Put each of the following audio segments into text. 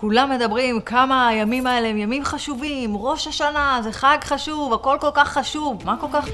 כולם מדברים כמה הימים האלה הם ימים חשובים, ראש השנה זה חג חשוב, הכל כל כך חשוב. מה כל כך...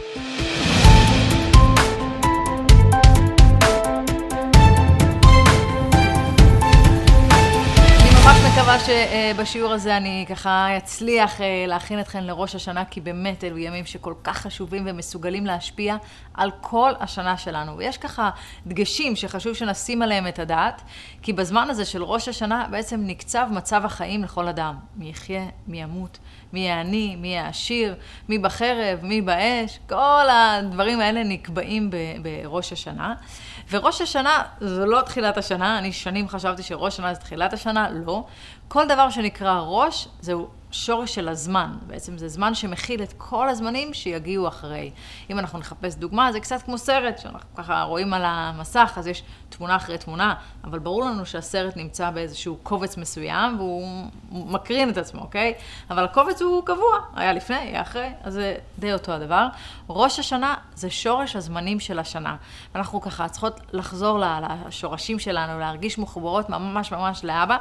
שבשיעור הזה אני ככה אצליח אה, להכין אתכם לראש השנה, כי באמת אלו ימים שכל כך חשובים ומסוגלים להשפיע על כל השנה שלנו. ויש ככה דגשים שחשוב שנשים עליהם את הדעת, כי בזמן הזה של ראש השנה בעצם נקצב מצב החיים לכל אדם. מי יחיה, מי ימות, מי יהיה עני, מי יהיה עשיר, מי בחרב, מי באש, כל הדברים האלה נקבעים בראש השנה. וראש השנה זה לא תחילת השנה, אני שנים חשבתי שראש השנה זה תחילת השנה, לא. כל דבר שנקרא ראש, זהו שורש של הזמן. בעצם זה זמן שמכיל את כל הזמנים שיגיעו אחרי. אם אנחנו נחפש דוגמה, זה קצת כמו סרט, שאנחנו ככה רואים על המסך, אז יש תמונה אחרי תמונה, אבל ברור לנו שהסרט נמצא באיזשהו קובץ מסוים, והוא מקרין את עצמו, אוקיי? אבל הקובץ הוא קבוע, היה לפני, היה אחרי, אז זה די אותו הדבר. ראש השנה זה שורש הזמנים של השנה. ואנחנו ככה צריכות לחזור לשורשים שלנו, להרגיש מחוברות ממש ממש לאבא.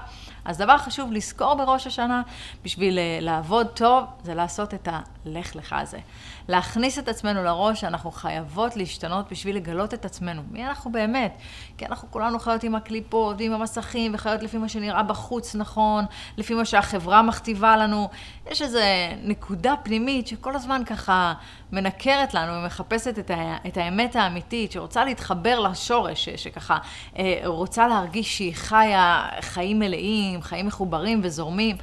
אז דבר חשוב לזכור בראש השנה, בשביל לעבוד טוב, זה לעשות את הלך לך הזה. להכניס את עצמנו לראש שאנחנו חייבות להשתנות בשביל לגלות את עצמנו. מי אנחנו באמת? כי אנחנו כולנו חיות עם הקליפות ועם המסכים, וחיות לפי מה שנראה בחוץ נכון, לפי מה שהחברה מכתיבה לנו. יש איזו נקודה פנימית שכל הזמן ככה מנקרת לנו ומחפשת את, ה, את האמת האמיתית, שרוצה להתחבר לשורש, שככה אה, רוצה להרגיש שהיא חיה חיים מלאים, חיים מחוברים וזורמים.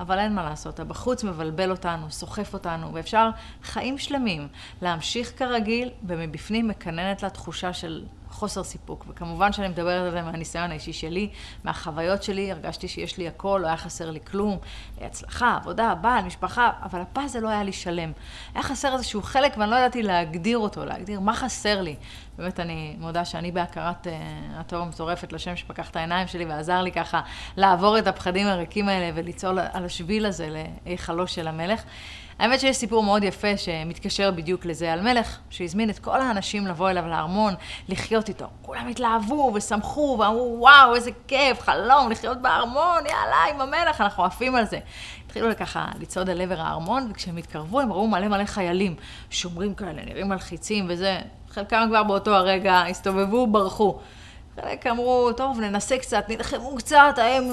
אבל אין מה לעשות, הבחוץ מבלבל אותנו, סוחף אותנו, ואפשר חיים שלמים להמשיך כרגיל, ומבפנים מקננת לה תחושה של חוסר סיפוק. וכמובן שאני מדברת על זה מהניסיון האישי שלי, מהחוויות שלי, הרגשתי שיש לי הכל, לא היה חסר לי כלום. הצלחה, עבודה, בעל, משפחה, אבל הפאזל לא היה לי שלם. היה חסר איזשהו חלק ואני לא ידעתי להגדיר אותו, להגדיר מה חסר לי. באמת אני מודה שאני בהכרת uh, הטוב המטורפת לשם שפקח את העיניים שלי ועזר לי ככה לעבור את הפחדים הריקים האלה וליצור על השביל הזה להיכלו של המלך. האמת שיש סיפור מאוד יפה שמתקשר בדיוק לזה על מלך, שהזמין את כל האנשים לבוא אליו לארמון, לחיות איתו. כולם התלהבו ושמחו ואמרו, וואו, איזה כיף, חלום, לחיות בארמון, יאללה, עם המלך, אנחנו עפים על זה. התחילו ככה לצעוד אל עבר הארמון, וכשהם התקרבו הם ראו מלא מלא חיילים, שומרים כאלה, נראים מלחיצים וזה. חלקם כבר באותו הרגע הסתובבו, ברחו. חלק אמרו, טוב, ננסה קצת, נלחמו קצת, להם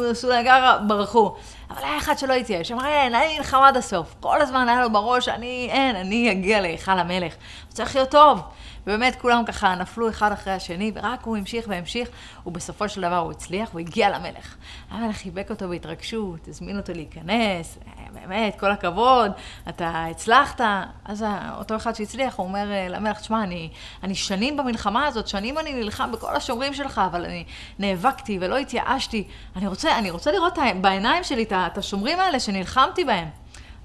ככה, ברחו. אבל היה אחד שלא התייאש, אמר, אין, אני נלחם עד הסוף. כל הזמן היה לו בראש, אני, אין, אני אגיע להיכל המלך. צריך להיות טוב. ובאמת כולם ככה נפלו אחד אחרי השני, ורק הוא המשיך והמשיך, ובסופו של דבר הוא הצליח, הוא הגיע למלך. המלך חיבק אותו בהתרגשות, הזמין אותו להיכנס, באמת, כל הכבוד, אתה הצלחת. אז אותו אחד שהצליח, הוא אומר אה, למלך, תשמע, אני, אני שנים במלחמה הזאת, שנים אני נלחם בכל השומרים שלך, אבל אני נאבקתי ולא התייאשתי. אני רוצה, אני רוצה לראות בעיניים שלי את השומרים האלה שנלחמתי בהם.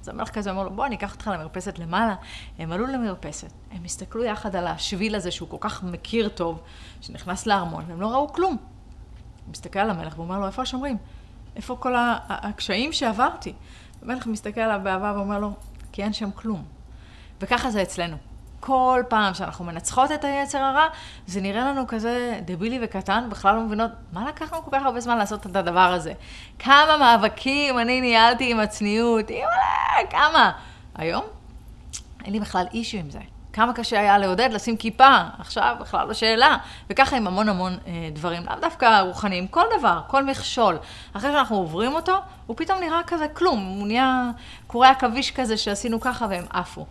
אז המלך כזה אומר לו, בוא, אני אקח אותך למרפסת למעלה. הם עלו למרפסת, הם הסתכלו יחד על השביל הזה שהוא כל כך מכיר טוב, שנכנס לארמון, והם לא ראו כלום. הוא מסתכל על המלך ואומר לו, איפה השומרים? איפה כל הקשיים שעברתי? המלך מסתכל עליו באהבה ואומר לו, כי אין שם כלום. וככה זה אצלנו. כל פעם שאנחנו מנצחות את היצר הרע, זה נראה לנו כזה דבילי וקטן, בכלל לא מבינות, מה לקח לנו כל כך הרבה זמן לעשות את הדבר הזה? כמה מאבקים אני ניהלתי עם הצניעות, אימא'לה, כמה? היום? אין לי בכלל אישו עם זה. כמה קשה היה לעודד לשים כיפה, עכשיו בכלל לא שאלה. וככה עם המון המון אה, דברים, לאו דווקא רוחניים, כל דבר, כל מכשול. אחרי שאנחנו עוברים אותו, הוא פתאום נראה כזה כלום, הוא נהיה קורי עכביש כזה שעשינו ככה והם עפו.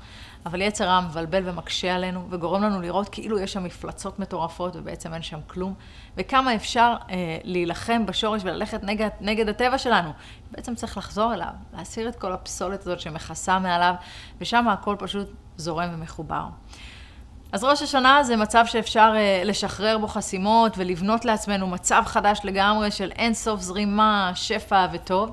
אבל יצר רע מבלבל ומקשה עלינו, וגורם לנו לראות כאילו יש שם מפלצות מטורפות, ובעצם אין שם כלום. וכמה אפשר אה, להילחם בשורש וללכת נגד, נגד הטבע שלנו. בעצם צריך לחזור אליו, להסיר את כל הפסולת הזאת שמכסה מעליו, ושם הכל פשוט זורם ומחובר. אז ראש השנה זה מצב שאפשר uh, לשחרר בו חסימות ולבנות לעצמנו מצב חדש לגמרי של אין סוף זרימה, שפע וטוב.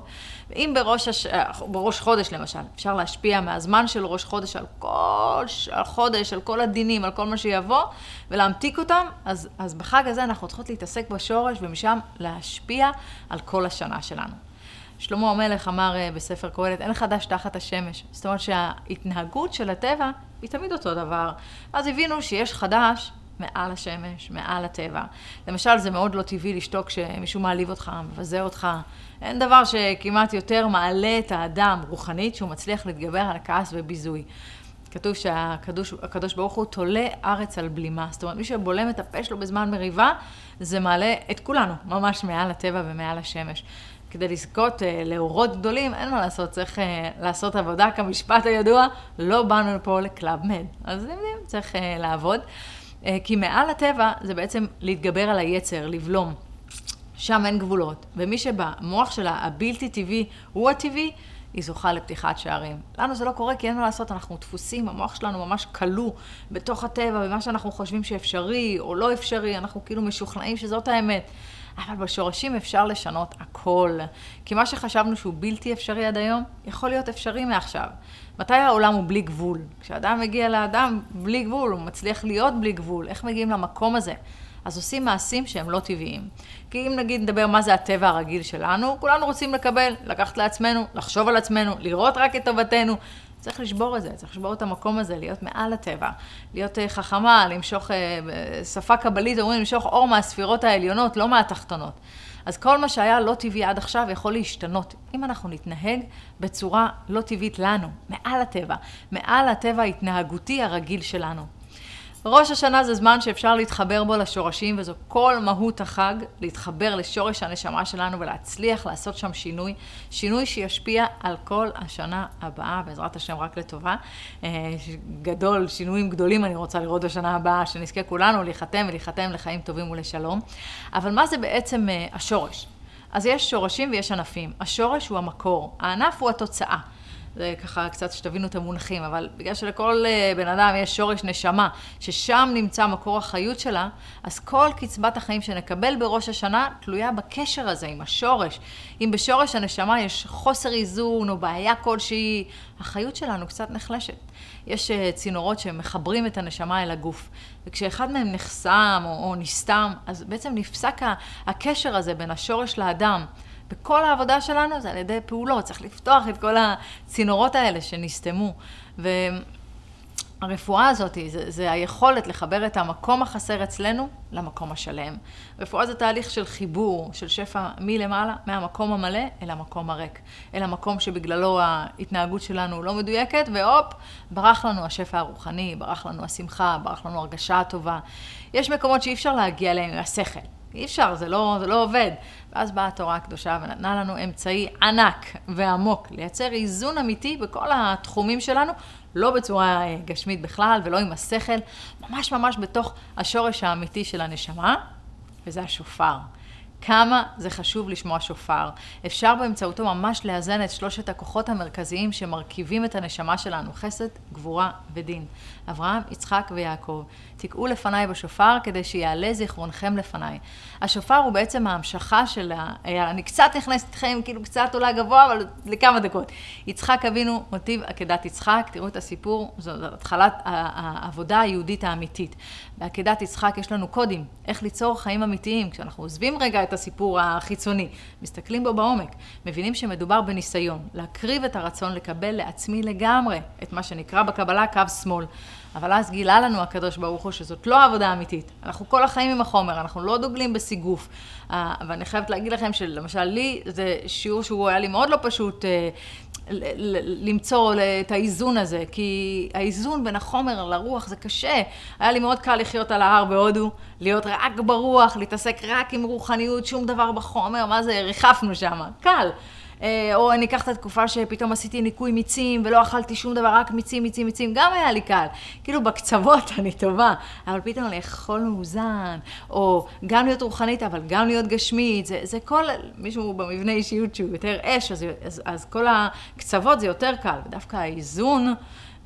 ואם בראש, הש... אה, בראש חודש למשל, אפשר להשפיע מהזמן של ראש חודש על כל על חודש, על כל הדינים, על כל מה שיבוא, ולהמתיק אותם, אז, אז בחג הזה אנחנו צריכות להתעסק בשורש ומשם להשפיע על כל השנה שלנו. שלמה המלך אמר אה, בספר קהלת, אין חדש תחת השמש. זאת אומרת שההתנהגות של הטבע היא תמיד אותו דבר. אז הבינו שיש חדש מעל השמש, מעל הטבע. למשל, זה מאוד לא טבעי לשתוק כשמישהו מעליב אותך, מבזה אותך. אין דבר שכמעט יותר מעלה את האדם רוחנית, שהוא מצליח להתגבר על הכעס וביזוי. כתוב שהקדוש ברוך הוא תולה ארץ על בלימה. זאת אומרת, מי שבולם את הפה שלו בזמן מריבה, זה מעלה את כולנו, ממש מעל הטבע ומעל השמש. כדי לזכות uh, לאורות גדולים, אין מה לעשות, צריך uh, לעשות עבודה כמשפט הידוע, לא באנו פה לקלאב מד. אז אתם יודעים, צריך uh, לעבוד. Uh, כי מעל הטבע זה בעצם להתגבר על היצר, לבלום. שם אין גבולות. ומי שבמוח שלה הבלתי טבעי הוא הטבעי, היא זוכה לפתיחת שערים. לנו זה לא קורה כי אין מה לעשות, אנחנו דפוסים, המוח שלנו ממש כלוא בתוך הטבע, במה שאנחנו חושבים שאפשרי או לא אפשרי, אנחנו כאילו משוכנעים שזאת האמת. אבל בשורשים אפשר לשנות הכל. כי מה שחשבנו שהוא בלתי אפשרי עד היום, יכול להיות אפשרי מעכשיו. מתי העולם הוא בלי גבול? כשאדם מגיע לאדם בלי גבול, הוא מצליח להיות בלי גבול. איך מגיעים למקום הזה? אז עושים מעשים שהם לא טבעיים. כי אם נגיד נדבר מה זה הטבע הרגיל שלנו, כולנו רוצים לקבל, לקחת לעצמנו, לחשוב על עצמנו, לראות רק את טובתנו. צריך לשבור את זה, צריך לשבור את המקום הזה, להיות מעל הטבע, להיות אה, חכמה, למשוך, אה, שפה קבלית אומרים, למשוך אור מהספירות העליונות, לא מהתחתונות. אז כל מה שהיה לא טבעי עד עכשיו יכול להשתנות, אם אנחנו נתנהג בצורה לא טבעית לנו, מעל הטבע, מעל הטבע ההתנהגותי הרגיל שלנו. ראש השנה זה זמן שאפשר להתחבר בו לשורשים, וזו כל מהות החג, להתחבר לשורש הנשמה שלנו ולהצליח לעשות שם שינוי, שינוי שישפיע על כל השנה הבאה, בעזרת השם רק לטובה. אה, גדול, שינויים גדולים אני רוצה לראות בשנה הבאה, שנזכה כולנו להיחתם ולהיחתם לחיים טובים ולשלום. אבל מה זה בעצם אה, השורש? אז יש שורשים ויש ענפים. השורש הוא המקור, הענף הוא התוצאה. זה ככה קצת שתבינו את המונחים, אבל בגלל שלכל אה, בן אדם יש שורש נשמה, ששם נמצא מקור החיות שלה, אז כל קצבת החיים שנקבל בראש השנה תלויה בקשר הזה עם השורש. אם בשורש הנשמה יש חוסר איזון או בעיה כלשהי, החיות שלנו קצת נחלשת. יש אה, צינורות שמחברים את הנשמה אל הגוף, וכשאחד מהם נחסם או, או נסתם, אז בעצם נפסק הקשר הזה בין השורש לאדם. וכל העבודה שלנו זה על ידי פעולות, צריך לפתוח את כל הצינורות האלה שנסתמו. והרפואה הזאת זה, זה היכולת לחבר את המקום החסר אצלנו למקום השלם. רפואה זה תהליך של חיבור, של שפע מלמעלה, מהמקום המלא אל המקום הריק. אל המקום שבגללו ההתנהגות שלנו לא מדויקת, והופ, ברח לנו השפע הרוחני, ברח לנו השמחה, ברח לנו הרגשה הטובה. יש מקומות שאי אפשר להגיע אליהם עם השכל. אי אפשר, זה לא, זה לא עובד. ואז באה התורה הקדושה ונתנה לנו אמצעי ענק ועמוק לייצר איזון אמיתי בכל התחומים שלנו, לא בצורה אה, גשמית בכלל ולא עם השכל, ממש ממש בתוך השורש האמיתי של הנשמה, וזה השופר. כמה זה חשוב לשמוע שופר. אפשר באמצעותו ממש לאזן את שלושת הכוחות המרכזיים שמרכיבים את הנשמה שלנו, חסד, גבורה ודין. אברהם, יצחק ויעקב. תקעו לפניי בשופר כדי שיעלה זיכרונכם לפניי. השופר הוא בעצם ההמשכה של ה... אני קצת נכנסת איתכם, כאילו קצת אולי גבוה, אבל לכמה דקות. יצחק אבינו, מוטיב עקדת יצחק, תראו את הסיפור, זו התחלת העבודה היהודית האמיתית. בעקדת יצחק יש לנו קודים, איך ליצור חיים אמיתיים. כשאנחנו עוזבים רגע את הסיפור החיצוני, מסתכלים בו בעומק, מבינים שמדובר בניסיון, להקריב את הרצון לקבל לעצמי לגמרי את מה שנקרא בקבלה קו שמאל. אבל אז גילה לנו הקדוש ברוך הוא שזאת לא עבודה אמיתית. אנחנו כל החיים עם החומר, אנחנו לא דוגלים בסיגוף. ואני חייבת להגיד לכם שלמשל לי, זה שיעור שהוא היה לי מאוד לא פשוט אה, למצוא את האיזון הזה, כי האיזון בין החומר לרוח זה קשה. היה לי מאוד קל לחיות על ההר בהודו, להיות רק ברוח, להתעסק רק עם רוחניות, שום דבר בחומר, מה זה, ריחפנו שם, קל. אה, או אני אקח את התקופה שפתאום עשיתי ניקוי מיצים ולא אכלתי שום דבר, רק מיצים, מיצים, מיצים, גם היה לי קל. כאילו בקצוות אני טובה, אבל פתאום לאכול מאוזן, או גם להיות רוחנית, אבל גם להיות גשמית, זה, זה כל, מישהו במבנה אישיות שהוא יותר אש, אז, אז, אז כל הקצוות זה יותר קל, ודווקא האיזון...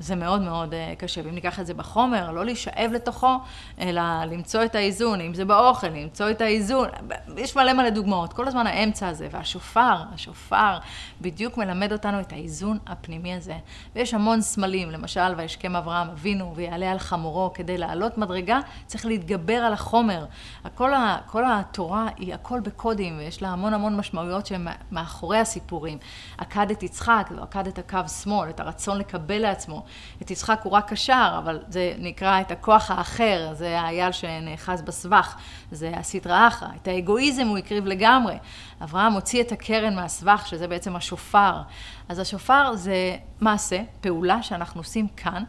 זה מאוד מאוד אה, קשה. ואם ניקח את זה בחומר, לא להישאב לתוכו, אלא למצוא את האיזון, אם זה באוכל, למצוא את האיזון. יש מלא מלא דוגמאות. כל הזמן האמצע הזה, והשופר, השופר, בדיוק מלמד אותנו את האיזון הפנימי הזה. ויש המון סמלים, למשל, וישכם אברהם אבינו ויעלה על חמורו כדי לעלות מדרגה, צריך להתגבר על החומר. הכל, כל התורה היא הכל בקודים, ויש לה המון המון משמעויות שהן מאחורי הסיפורים. עקד את יצחק, עקד את הקו שמאל, את הרצון לקבל לעצמו. את יצחק הוא רק קשר, אבל זה נקרא את הכוח האחר, זה האייל שנאחז בסבך, זה הסטרא אחרא, את האגואיזם הוא הקריב לגמרי. אברהם הוציא את הקרן מהסבך, שזה בעצם השופר. אז השופר זה מעשה, פעולה שאנחנו עושים כאן.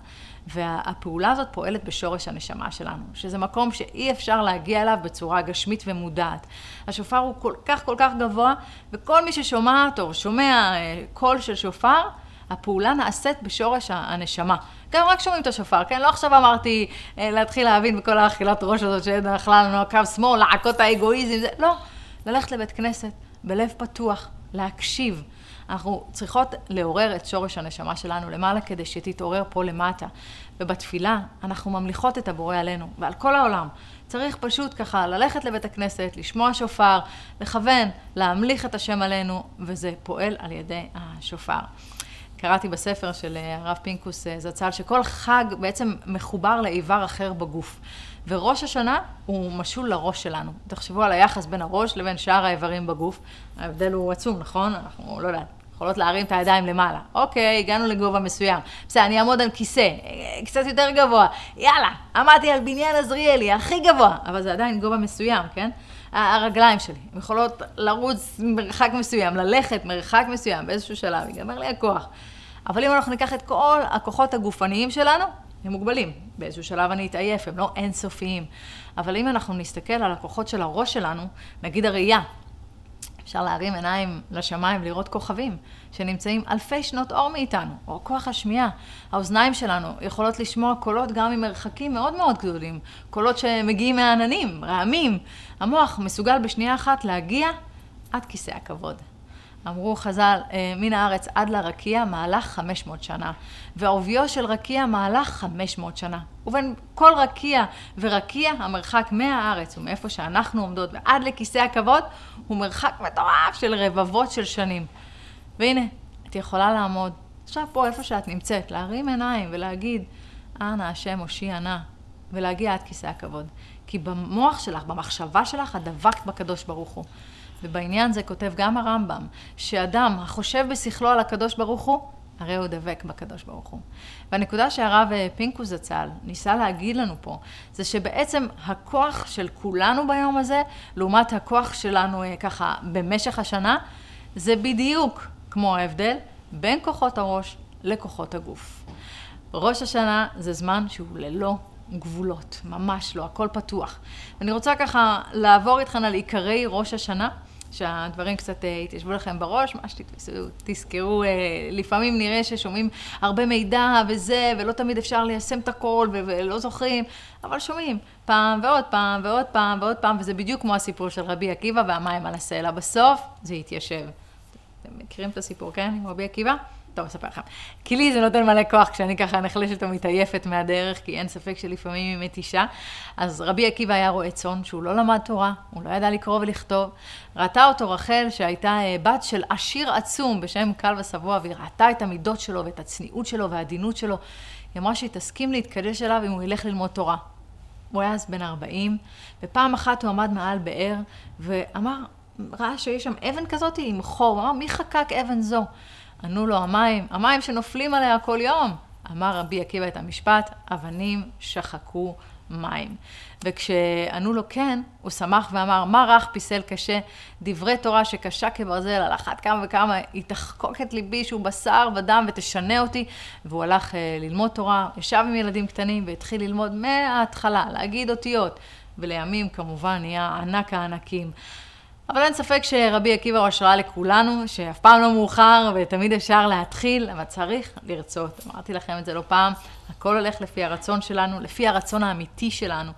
והפעולה הזאת פועלת בשורש הנשמה שלנו, שזה מקום שאי אפשר להגיע אליו בצורה גשמית ומודעת. השופר הוא כל כך כל כך גבוה, וכל מי ששומע אותו, שומע אה, קול של שופר, הפעולה נעשית בשורש הנשמה. גם רק שומעים את השופר, כן? לא עכשיו אמרתי אה, להתחיל להבין בכל האכילת ראש הזאת שעדנה אכלה לנו הקו שמאל, לעקות האגואיזם, זה... לא. ללכת לבית כנסת, בלב פתוח, להקשיב. אנחנו צריכות לעורר את שורש הנשמה שלנו למעלה כדי שתתעורר פה למטה. ובתפילה אנחנו ממליכות את הבורא עלינו ועל כל העולם. צריך פשוט ככה ללכת לבית הכנסת, לשמוע שופר, לכוון, להמליך את השם עלינו, וזה פועל על ידי השופר. קראתי בספר של אה, הרב פינקוס אה, זצ"ל, שכל חג בעצם מחובר לאיבר אחר בגוף. וראש השנה הוא משול לראש שלנו. תחשבו על היחס בין הראש לבין שאר האיברים בגוף. ההבדל הוא עצום, נכון? אנחנו, לא יודעת, יכולות להרים את הידיים למעלה. אוקיי, הגענו לגובה מסוים. בסדר, אני אעמוד על כיסא, אה, קצת יותר גבוה. יאללה, עמדתי על בניין עזריאלי, הכי גבוה. אבל זה עדיין גובה מסוים, כן? הרגליים שלי יכולות לרוץ מרחק מסוים, ללכת מרחק מסוים, באיזשהו שלב, ייגמר לי הכוח. אבל אם אנחנו ניקח את כל הכוחות הגופניים שלנו, הם מוגבלים. באיזשהו שלב אני אתעייף, הם לא אינסופיים. אבל אם אנחנו נסתכל על הכוחות של הראש שלנו, נגיד הראייה, אפשר להרים עיניים לשמיים, לראות כוכבים שנמצאים אלפי שנות אור מאיתנו, או כוח השמיעה. האוזניים שלנו יכולות לשמוע קולות גם ממרחקים מאוד מאוד גדולים, קולות שמגיעים מהעננים, רעמים. המוח מסוגל בשנייה אחת להגיע עד כיסא הכבוד. אמרו חז"ל, אה, מן הארץ עד לרקיע מהלך 500 שנה, ועוביו של רקיע מהלך 500 שנה. ובין כל רקיע ורקיע, המרחק מהארץ ומאיפה שאנחנו עומדות ועד לכיסא הכבוד, הוא מרחק מטורף של רבבות של שנים. והנה, את יכולה לעמוד עכשיו פה איפה שאת נמצאת, להרים עיניים ולהגיד, אנא השם הושיע נא, ולהגיע עד כיסא הכבוד. כי במוח שלך, במחשבה שלך, את דבקת בקדוש ברוך הוא. ובעניין זה כותב גם הרמב"ם, שאדם החושב בשכלו על הקדוש ברוך הוא, הרי הוא דבק בקדוש ברוך הוא. והנקודה שהרב אה, פינקוס זצ"ל ניסה להגיד לנו פה, זה שבעצם הכוח של כולנו ביום הזה, לעומת הכוח שלנו אה, ככה במשך השנה, זה בדיוק כמו ההבדל בין כוחות הראש לכוחות הגוף. ראש השנה זה זמן שהוא ללא גבולות, ממש לא, הכל פתוח. אני רוצה ככה לעבור איתכם על עיקרי ראש השנה. שהדברים קצת אה, יתיישבו לכם בראש, מה שתזכרו, אה, לפעמים נראה ששומעים הרבה מידע וזה, ולא תמיד אפשר ליישם את הכל, ולא זוכרים, אבל שומעים פעם ועוד פעם ועוד פעם ועוד פעם, וזה בדיוק כמו הסיפור של רבי עקיבא והמים על הסלע. בסוף זה יתיישב. אתם מכירים את הסיפור, כן? עם רבי עקיבא? טוב, אספר לכם. כי לי זה נותן מלא כוח כשאני ככה נחלשת ומתעייפת מהדרך, כי אין ספק שלפעמים היא מתישה. אז רבי עקיבא היה רועה צאן שהוא לא למד תורה, הוא לא ידע לקרוא ולכתוב. ראתה אותו רחל, שהייתה אה, בת של עשיר עצום בשם קל ושבוע, והיא ראתה את המידות שלו ואת הצניעות שלו והעדינות שלו. היא אמרה שהיא תסכים להתקדש אליו אם הוא ילך ללמוד תורה. הוא היה אז בן 40, ופעם אחת הוא עמד מעל באר, ואמר, ראה שיש שם אבן כזאת עם חור, הוא אמר, מי חקק אבן זו? ענו לו המים, המים שנופלים עליה כל יום. אמר רבי עקיבא את המשפט, אבנים שחקו מים. וכשענו לו כן, הוא שמח ואמר, מה רך פיסל קשה? דברי תורה שקשה כברזל, על אחת כמה וכמה, היא תחקוק את ליבי שהוא בשר ודם ותשנה אותי. והוא הלך אה, ללמוד תורה, ישב עם ילדים קטנים והתחיל ללמוד מההתחלה, להגיד אותיות. ולימים כמובן נהיה ענק הענקים. אבל אין ספק שרבי עקיבא הוא השראה לכולנו, שאף פעם לא מאוחר ותמיד אפשר להתחיל, אבל צריך לרצות. אמרתי לכם את זה לא פעם, הכל הולך לפי הרצון שלנו, לפי הרצון האמיתי שלנו.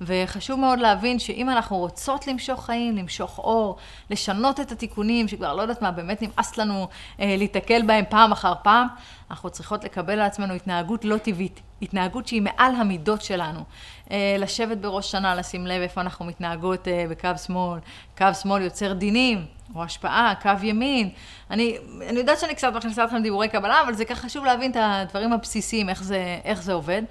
וחשוב מאוד להבין שאם אנחנו רוצות למשוך חיים, למשוך אור, לשנות את התיקונים, שכבר לא יודעת מה, באמת נמאס לנו אה, להתקל בהם פעם אחר פעם, אנחנו צריכות לקבל על עצמנו התנהגות לא טבעית, התנהגות שהיא מעל המידות שלנו. אה, לשבת בראש שנה, לשים לב איפה אנחנו מתנהגות אה, בקו שמאל. קו שמאל יוצר דינים, או השפעה, קו ימין. אני, אני יודעת שאני קצת מכניסה אתכם דיבורי קבלה, אבל זה ככה חשוב להבין את הדברים הבסיסיים, איך זה, איך זה עובד.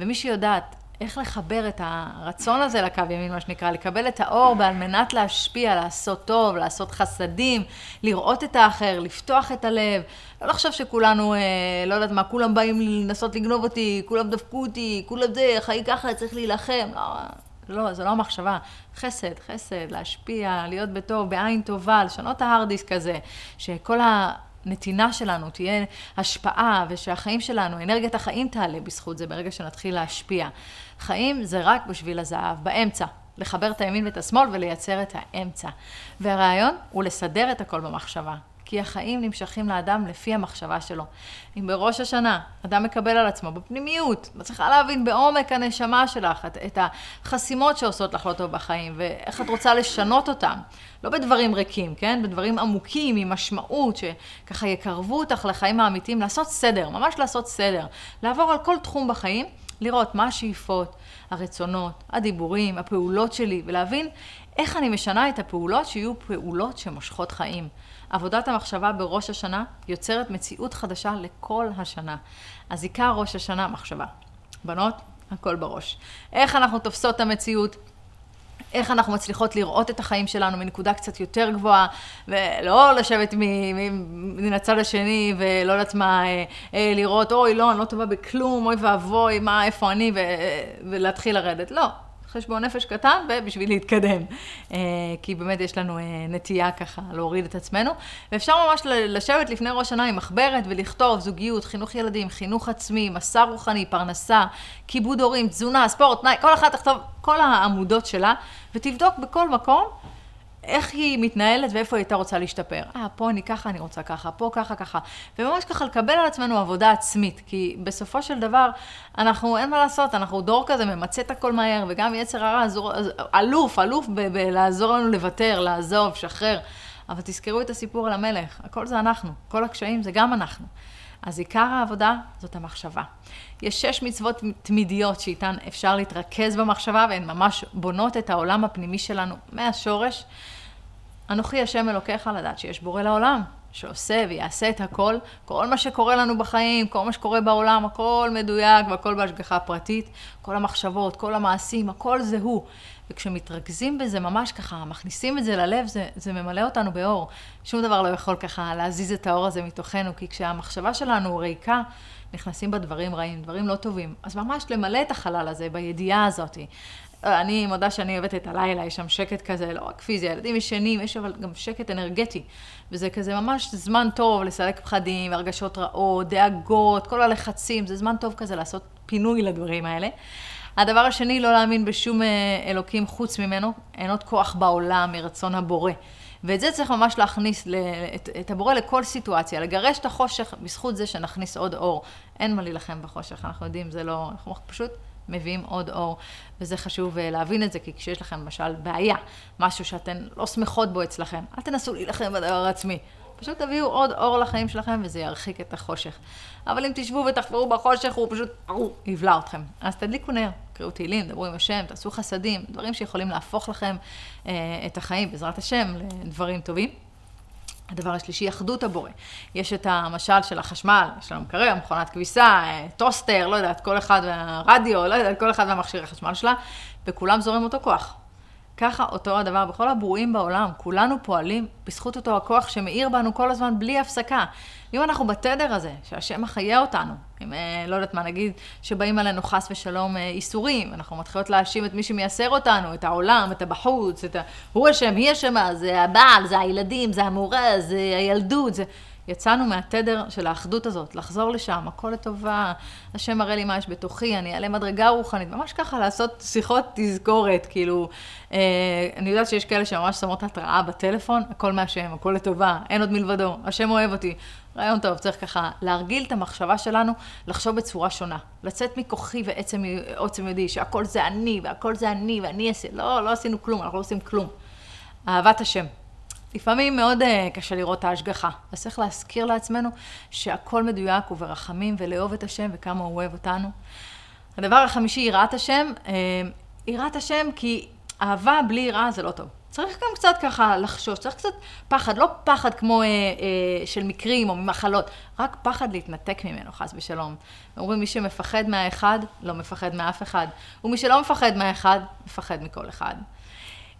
ומי שיודעת איך לחבר את הרצון הזה לקו ימין, מה שנקרא, לקבל את האור ועל מנת להשפיע, לעשות טוב, לעשות חסדים, לראות את האחר, לפתוח את הלב. לא לחשוב שכולנו, אה, לא יודעת מה, כולם באים לנסות לגנוב אותי, כולם דפקו אותי, כולם זה, חיי ככה, צריך להילחם. לא, לא, זו לא המחשבה. חסד, חסד, להשפיע, להיות בטוב, בעין טובה, לשנות את ההארד דיסק הזה, שכל ה... הנתינה שלנו תהיה השפעה, ושהחיים שלנו, אנרגיית החיים תעלה בזכות זה ברגע שנתחיל להשפיע. חיים זה רק בשביל הזהב, באמצע. לחבר את הימין ואת השמאל ולייצר את האמצע. והרעיון הוא לסדר את הכל במחשבה. כי החיים נמשכים לאדם לפי המחשבה שלו. אם בראש השנה אדם מקבל על עצמו בפנימיות, מצליחה להבין בעומק הנשמה שלך את, את החסימות שעושות לך לא טוב בחיים, ואיך את רוצה לשנות אותם. לא בדברים ריקים, כן? בדברים עמוקים, עם משמעות, שככה יקרבו אותך לחיים האמיתיים, לעשות סדר, ממש לעשות סדר. לעבור על כל תחום בחיים, לראות מה השאיפות, הרצונות, הדיבורים, הפעולות שלי, ולהבין איך אני משנה את הפעולות שיהיו פעולות שמושכות חיים. עבודת המחשבה בראש השנה יוצרת מציאות חדשה לכל השנה. אז עיקר ראש השנה, מחשבה. בנות, הכל בראש. איך אנחנו תופסות את המציאות? איך אנחנו מצליחות לראות את החיים שלנו מנקודה קצת יותר גבוהה, ולא לשבת מן הצד השני ולא יודעת מה, אה, אה, לראות, אוי, לא, אני לא טובה בכלום, אוי ואבוי, מה, איפה אני, ולהתחיל לרדת. לא, חשבון נפש קטן ובשביל להתקדם. אה, כי באמת יש לנו אה, נטייה ככה להוריד את עצמנו. ואפשר ממש לשבת לפני ראש שנה עם מחברת ולכתוב זוגיות, חינוך ילדים, חינוך עצמי, מסע רוחני, פרנסה, כיבוד הורים, תזונה, ספורט, תנאי, כל אחת תכתוב כל העמודות שלה, ותבדוק בכל מקום איך היא מתנהלת ואיפה היא הייתה רוצה להשתפר. אה, פה אני ככה, אני רוצה ככה, פה ככה, ככה. וממש ככה לקבל על עצמנו עבודה עצמית, כי בסופו של דבר, אנחנו, אין מה לעשות, אנחנו דור כזה ממצה את הכל מהר, וגם יצר הרע, אלוף, אלוף בלעזור לנו לוותר, לעזוב, שחרר. אבל תזכרו את הסיפור על המלך, הכל זה אנחנו, כל הקשיים זה גם אנחנו. אז עיקר העבודה זאת המחשבה. יש שש מצוות תמידיות שאיתן אפשר להתרכז במחשבה, והן ממש בונות את העולם הפנימי שלנו מהשורש. אנוכי השם אלוקיך לדעת שיש בורא לעולם, שעושה ויעשה את הכל. כל מה שקורה לנו בחיים, כל מה שקורה בעולם, הכל מדויק והכל בהשגחה פרטית. כל המחשבות, כל המעשים, הכל זה הוא. וכשמתרכזים בזה ממש ככה, מכניסים את זה ללב, זה, זה ממלא אותנו באור. שום דבר לא יכול ככה להזיז את האור הזה מתוכנו, כי כשהמחשבה שלנו ריקה, נכנסים בה דברים רעים, דברים לא טובים. אז ממש למלא את החלל הזה בידיעה הזאת. אני מודה שאני אוהבת את הלילה, יש שם שקט כזה, לא רק פיזי, הילדים ישנים, יש אבל גם שקט אנרגטי. וזה כזה ממש זמן טוב לסלק פחדים, הרגשות רעות, דאגות, כל הלחצים, זה זמן טוב כזה לעשות פינוי לדברים האלה. הדבר השני, לא להאמין בשום אה, אלוקים חוץ ממנו, אין עוד כוח בעולם מרצון הבורא. ואת זה צריך ממש להכניס את, את הבורא לכל סיטואציה, לגרש את החושך בזכות זה שנכניס עוד אור. אין מה להילחם בחושך, אנחנו יודעים, זה לא, אנחנו פשוט מביאים עוד אור, וזה חשוב אה, להבין את זה, כי כשיש לכם למשל בעיה, משהו שאתן לא שמחות בו אצלכם, אל תנסו להילחם בדבר העצמי. פשוט תביאו עוד אור לחיים שלכם וזה ירחיק את החושך. אבל אם תשבו ותחפרו בחושך, הוא פשוט יבלע אתכם. אז תדליקו נר, קראו תהילים, דברו עם השם, תעשו חסדים, דברים שיכולים להפוך לכם אה, את החיים, בעזרת השם, לדברים טובים. הדבר השלישי, אחדות הבורא. יש את המשל של החשמל, יש לנו מקרר, מכונת כביסה, אה, טוסטר, לא יודעת, כל אחד והרדיו, לא יודעת, כל אחד והמכשיר החשמל שלה, וכולם זורם אותו כוח. ככה אותו הדבר בכל הברואים בעולם, כולנו פועלים בזכות אותו הכוח שמאיר בנו כל הזמן בלי הפסקה. אם אנחנו בתדר הזה, שהשם מחיה אותנו, אם אה, לא יודעת מה נגיד, שבאים עלינו חס ושלום אה, איסורים, אנחנו מתחילות להאשים את מי שמייסר אותנו, את העולם, את הבחוץ, את ה... הוא אשם, היא אשמה, זה הבעל, זה הילדים, זה המורה, זה הילדות, זה... יצאנו מהתדר של האחדות הזאת, לחזור לשם, הכל לטובה, השם מראה לי מה יש בתוכי, אני אעלה מדרגה רוחנית, ממש ככה לעשות שיחות תזכורת, כאילו, אה, אני יודעת שיש כאלה שממש שמות התראה בטלפון, הכל מהשם, הכל לטובה, אין עוד מלבדו, השם אוהב אותי. רעיון טוב, צריך ככה להרגיל את המחשבה שלנו לחשוב בצורה שונה. לצאת מכוחי ועצם עוצם ידי, שהכל זה אני, והכל זה אני, ואני אעשה, לא, לא עשינו כלום, אנחנו לא עושים כלום. אהבת השם. לפעמים מאוד uh, קשה לראות את ההשגחה. אז צריך להזכיר לעצמנו שהכל מדויק וברחמים, ולאהוב את השם וכמה הוא אוהב אותנו. הדבר החמישי, יראת השם. Uh, יראת השם כי אהבה בלי יראה זה לא טוב. צריך גם קצת ככה לחשוש, צריך קצת פחד, לא פחד כמו אה, אה, של מקרים או ממחלות, רק פחד להתנתק ממנו, חס ושלום. אומרים, מי שמפחד מהאחד, לא מפחד מאף אחד, ומי שלא מפחד מהאחד, מפחד מכל אחד.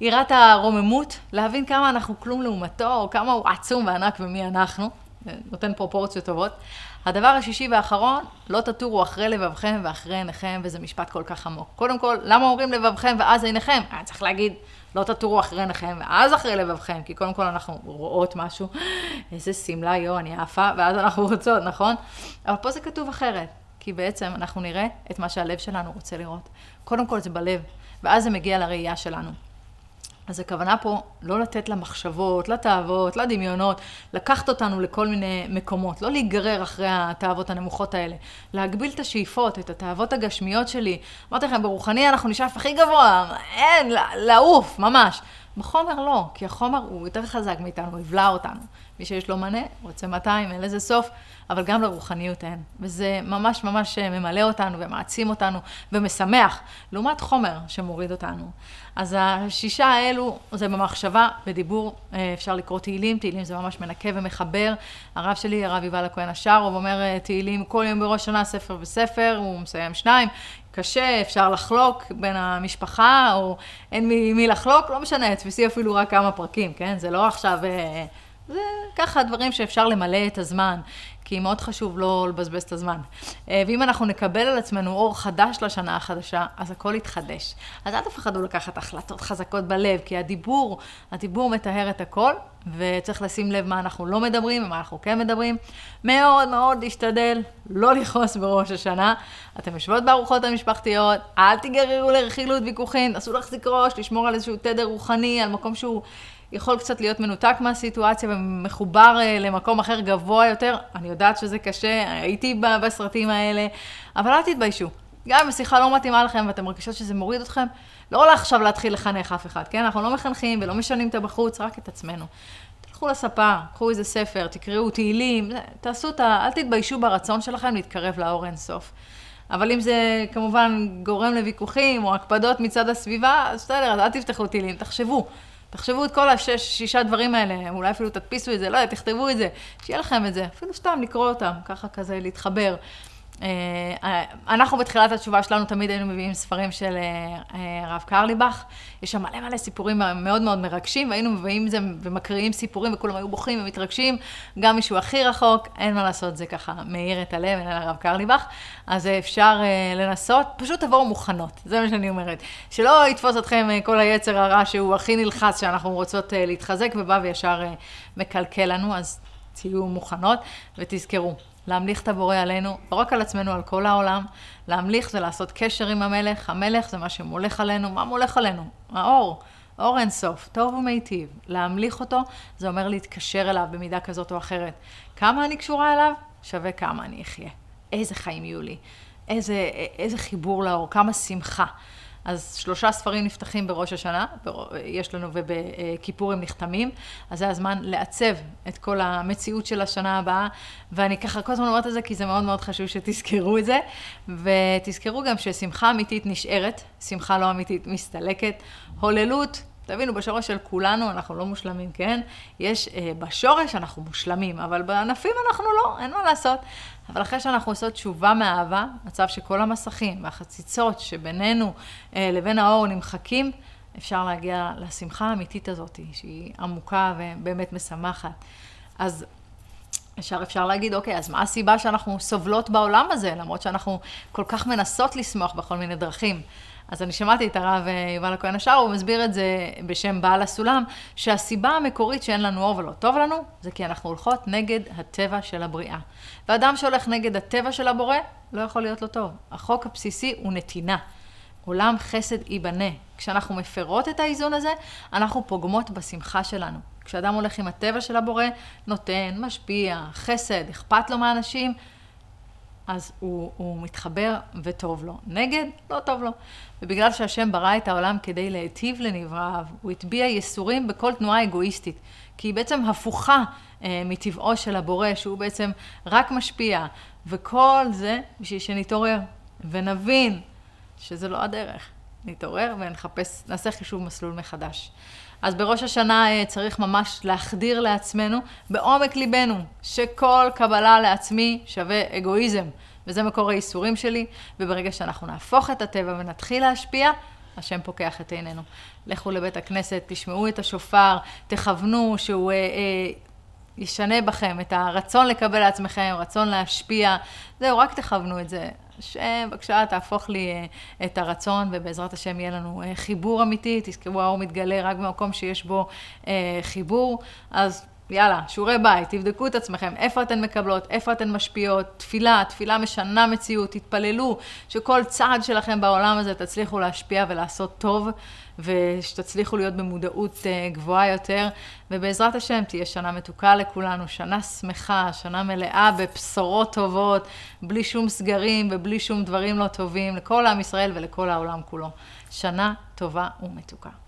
יראת הרוממות, להבין כמה אנחנו כלום לעומתו, או כמה הוא עצום וענק ומי אנחנו, נותן פרופורציות טובות. הדבר השישי והאחרון, לא תטורו אחרי לבבכם ואחרי עיניכם, וזה משפט כל כך עמוק. קודם כל, למה אומרים לבבכם ואז עיניכם? היה צריך להגיד, לא תטורו אחרי עיניכם ואז אחרי לבבכם, כי קודם כל אנחנו רואות משהו, איזה שמלה, יואו, אני עפה, ואז אנחנו רוצות, נכון? אבל פה זה כתוב אחרת, כי בעצם אנחנו נראה את מה שהלב שלנו רוצה לראות. קודם כל זה בלב, ואז זה מגיע לראייה שלנו. אז הכוונה פה לא לתת למחשבות, לתאוות, לדמיונות, לקחת אותנו לכל מיני מקומות, לא להיגרר אחרי התאוות הנמוכות האלה, להגביל את השאיפות, את התאוות הגשמיות שלי. אמרתי לכם, ברוחני אנחנו נשאף הכי גבוה, אין, לעוף, ממש. בחומר לא, כי החומר הוא יותר חזק מאיתנו, הוא יבלע אותנו. מי שיש לו מנה, רוצה 200, אין לזה סוף, אבל גם לרוחניות אין. וזה ממש ממש ממלא אותנו ומעצים אותנו ומשמח, לעומת חומר שמוריד אותנו. אז השישה האלו זה במחשבה, בדיבור, אה, אפשר לקרוא תהילים, תהילים זה ממש מנקה ומחבר. הרב שלי, הרב יובל הכהן השארוב, אומר אה, תהילים כל יום בראש שנה, ספר וספר, הוא מסיים שניים. קשה, אפשר לחלוק בין המשפחה, או אין מי, מי לחלוק, לא משנה, תפסי אפילו רק כמה פרקים, כן? זה לא עכשיו... זה ככה דברים שאפשר למלא את הזמן, כי מאוד חשוב לא לבזבז את הזמן. אה, ואם אנחנו נקבל על עצמנו אור חדש לשנה החדשה, אז הכל יתחדש. אז אל תפחדו לקחת החלטות חזקות בלב, כי הדיבור, הדיבור מטהר את הכל, וצריך לשים לב מה אנחנו לא מדברים ומה אנחנו כן מדברים. מאוד מאוד להשתדל לא לכעוס בראש השנה. אתם יושבות בארוחות המשפחתיות, אל תיגררו לרכילות ויכוחים, תעשו להחזיק ראש, לשמור על איזשהו תדר רוחני, על מקום שהוא... יכול קצת להיות מנותק מהסיטואציה ומחובר אה, למקום אחר גבוה יותר. אני יודעת שזה קשה, הייתי בסרטים האלה, אבל אל תתביישו. גם אם השיחה לא מתאימה לכם ואתם מרגישות שזה מוריד אתכם, לא עולה עכשיו להתחיל לחנך אף אחד, כן? אנחנו לא מחנכים ולא משנים את הבחוץ, רק את עצמנו. תלכו לספה, קחו איזה ספר, תקראו תהילים, תעשו את ה... אל תתביישו ברצון שלכם להתקרב לאור אינסוף. אבל אם זה כמובן גורם לוויכוחים או הקפדות מצד הסביבה, אז בסדר, אז אל תפתחו תהילים, תחשבו. תחשבו את כל השש, שישה דברים האלה, אולי אפילו תדפיסו את זה, לא יודע, תכתבו את זה, שיהיה לכם את זה, אפילו סתם לקרוא אותם, ככה כזה להתחבר. אה, אנחנו בתחילת התשובה שלנו תמיד היינו מביאים ספרים של אה, אה, הרב קרליבך, יש שם מלא מלא סיפורים מאוד מאוד מרגשים, והיינו מביאים את זה ומקריאים סיפורים וכולם היו בוכים ומתרגשים, גם מישהו הכי רחוק, אין מה לעשות, זה ככה מאיר את הלב, אין הרב קרליבך, אז אפשר לנסות, פשוט תבואו מוכנות, זה מה שאני אומרת, שלא יתפוס אתכם כל היצר הרע שהוא הכי נלחץ שאנחנו רוצות להתחזק ובא וישר מקלקל לנו, אז תהיו מוכנות ותזכרו. להמליך את הבורא עלינו, לא רק על עצמנו, על כל העולם, להמליך זה לעשות קשר עם המלך, המלך זה מה שמולך עלינו, מה מולך עלינו? האור, אור אינסוף, טוב ומיטיב. להמליך אותו, זה אומר להתקשר אליו במידה כזאת או אחרת. כמה אני קשורה אליו? שווה כמה אני אחיה. איזה חיים יהיו לי, איזה, איזה חיבור לאור, כמה שמחה. אז שלושה ספרים נפתחים בראש השנה, יש לנו ובכיפור הם נחתמים, אז זה הזמן לעצב את כל המציאות של השנה הבאה, ואני ככה כל הזמן אומרת את זה כי זה מאוד מאוד חשוב שתזכרו את זה, ותזכרו גם ששמחה אמיתית נשארת, שמחה לא אמיתית מסתלקת, הוללות תבינו, בשורש של כולנו אנחנו לא מושלמים, כן? יש, אה, בשורש אנחנו מושלמים, אבל בענפים אנחנו לא, אין מה לעשות. אבל אחרי שאנחנו עושות תשובה מאהבה, מצב שכל המסכים והחציצות שבינינו אה, לבין האור נמחקים, אפשר להגיע לשמחה האמיתית הזאת, שהיא עמוקה ובאמת משמחת. אז ישר אפשר להגיד, אוקיי, אז מה הסיבה שאנחנו סובלות בעולם הזה, למרות שאנחנו כל כך מנסות לשמוח בכל מיני דרכים? אז אני שמעתי את הרב אה, יובל הכהן השאר, הוא מסביר את זה בשם בעל הסולם, שהסיבה המקורית שאין לנו אור ולא טוב לנו, זה כי אנחנו הולכות נגד הטבע של הבריאה. ואדם שהולך נגד הטבע של הבורא, לא יכול להיות לו טוב. החוק הבסיסי הוא נתינה. עולם חסד ייבנה. כשאנחנו מפרות את האיזון הזה, אנחנו פוגמות בשמחה שלנו. כשאדם הולך עם הטבע של הבורא, נותן, משפיע, חסד, אכפת לו מהאנשים, אז הוא, הוא מתחבר וטוב לו. נגד, לא טוב לו. ובגלל שהשם ברא את העולם כדי להיטיב לנבראיו, הוא הטביע ייסורים בכל תנועה אגואיסטית. כי היא בעצם הפוכה אה, מטבעו של הבורא, שהוא בעצם רק משפיע. וכל זה בשביל שנתעורר ונבין שזה לא הדרך. נתעורר ונחפש, נעשה חישוב מסלול מחדש. אז בראש השנה אה, צריך ממש להחדיר לעצמנו, בעומק ליבנו, שכל קבלה לעצמי שווה אגואיזם. וזה מקור הייסורים שלי, וברגע שאנחנו נהפוך את הטבע ונתחיל להשפיע, השם פוקח את עינינו. לכו לבית הכנסת, תשמעו את השופר, תכוונו שהוא אה, אה, ישנה בכם את הרצון לקבל לעצמכם, רצון להשפיע. זהו, רק תכוונו את זה. השם, בבקשה, תהפוך לי אה, את הרצון, ובעזרת השם יהיה לנו אה, חיבור אמיתי. תזכרו, האור מתגלה רק במקום שיש בו אה, חיבור. אז יאללה, שיעורי בית, תבדקו את עצמכם, איפה אתן מקבלות, איפה אתן משפיעות, תפילה, תפילה משנה מציאות, תתפללו שכל צעד שלכם בעולם הזה תצליחו להשפיע ולעשות טוב, ושתצליחו להיות במודעות אה, גבוהה יותר, ובעזרת השם תהיה שנה מתוקה לכולנו, שנה שמחה, שנה מלאה בבשורות טובות, בלי שום סגרים ובלי שום דברים לא טובים, לכל עם ישראל ולכל העולם כולו. שנה טובה ומתוקה.